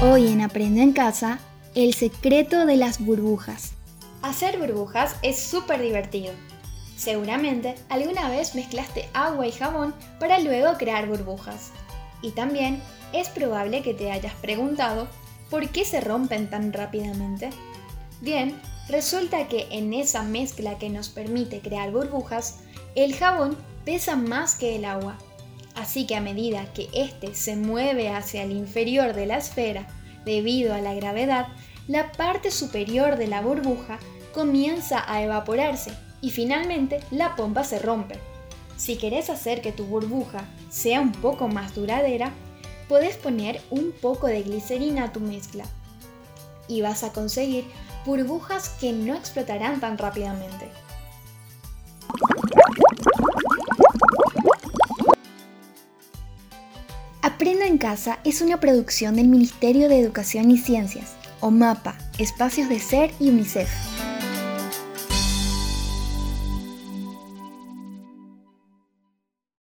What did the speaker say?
Hoy en Aprende en Casa, el secreto de las burbujas. Hacer burbujas es súper divertido. Seguramente alguna vez mezclaste agua y jabón para luego crear burbujas. Y también es probable que te hayas preguntado por qué se rompen tan rápidamente. Bien, resulta que en esa mezcla que nos permite crear burbujas, el jabón pesa más que el agua. Así que a medida que éste se mueve hacia el inferior de la esfera debido a la gravedad, la parte superior de la burbuja comienza a evaporarse y finalmente la pompa se rompe. Si querés hacer que tu burbuja sea un poco más duradera, puedes poner un poco de glicerina a tu mezcla y vas a conseguir burbujas que no explotarán tan rápidamente. Aprenda en Casa es una producción del Ministerio de Educación y Ciencias, o MAPA, Espacios de Ser y UNICEF.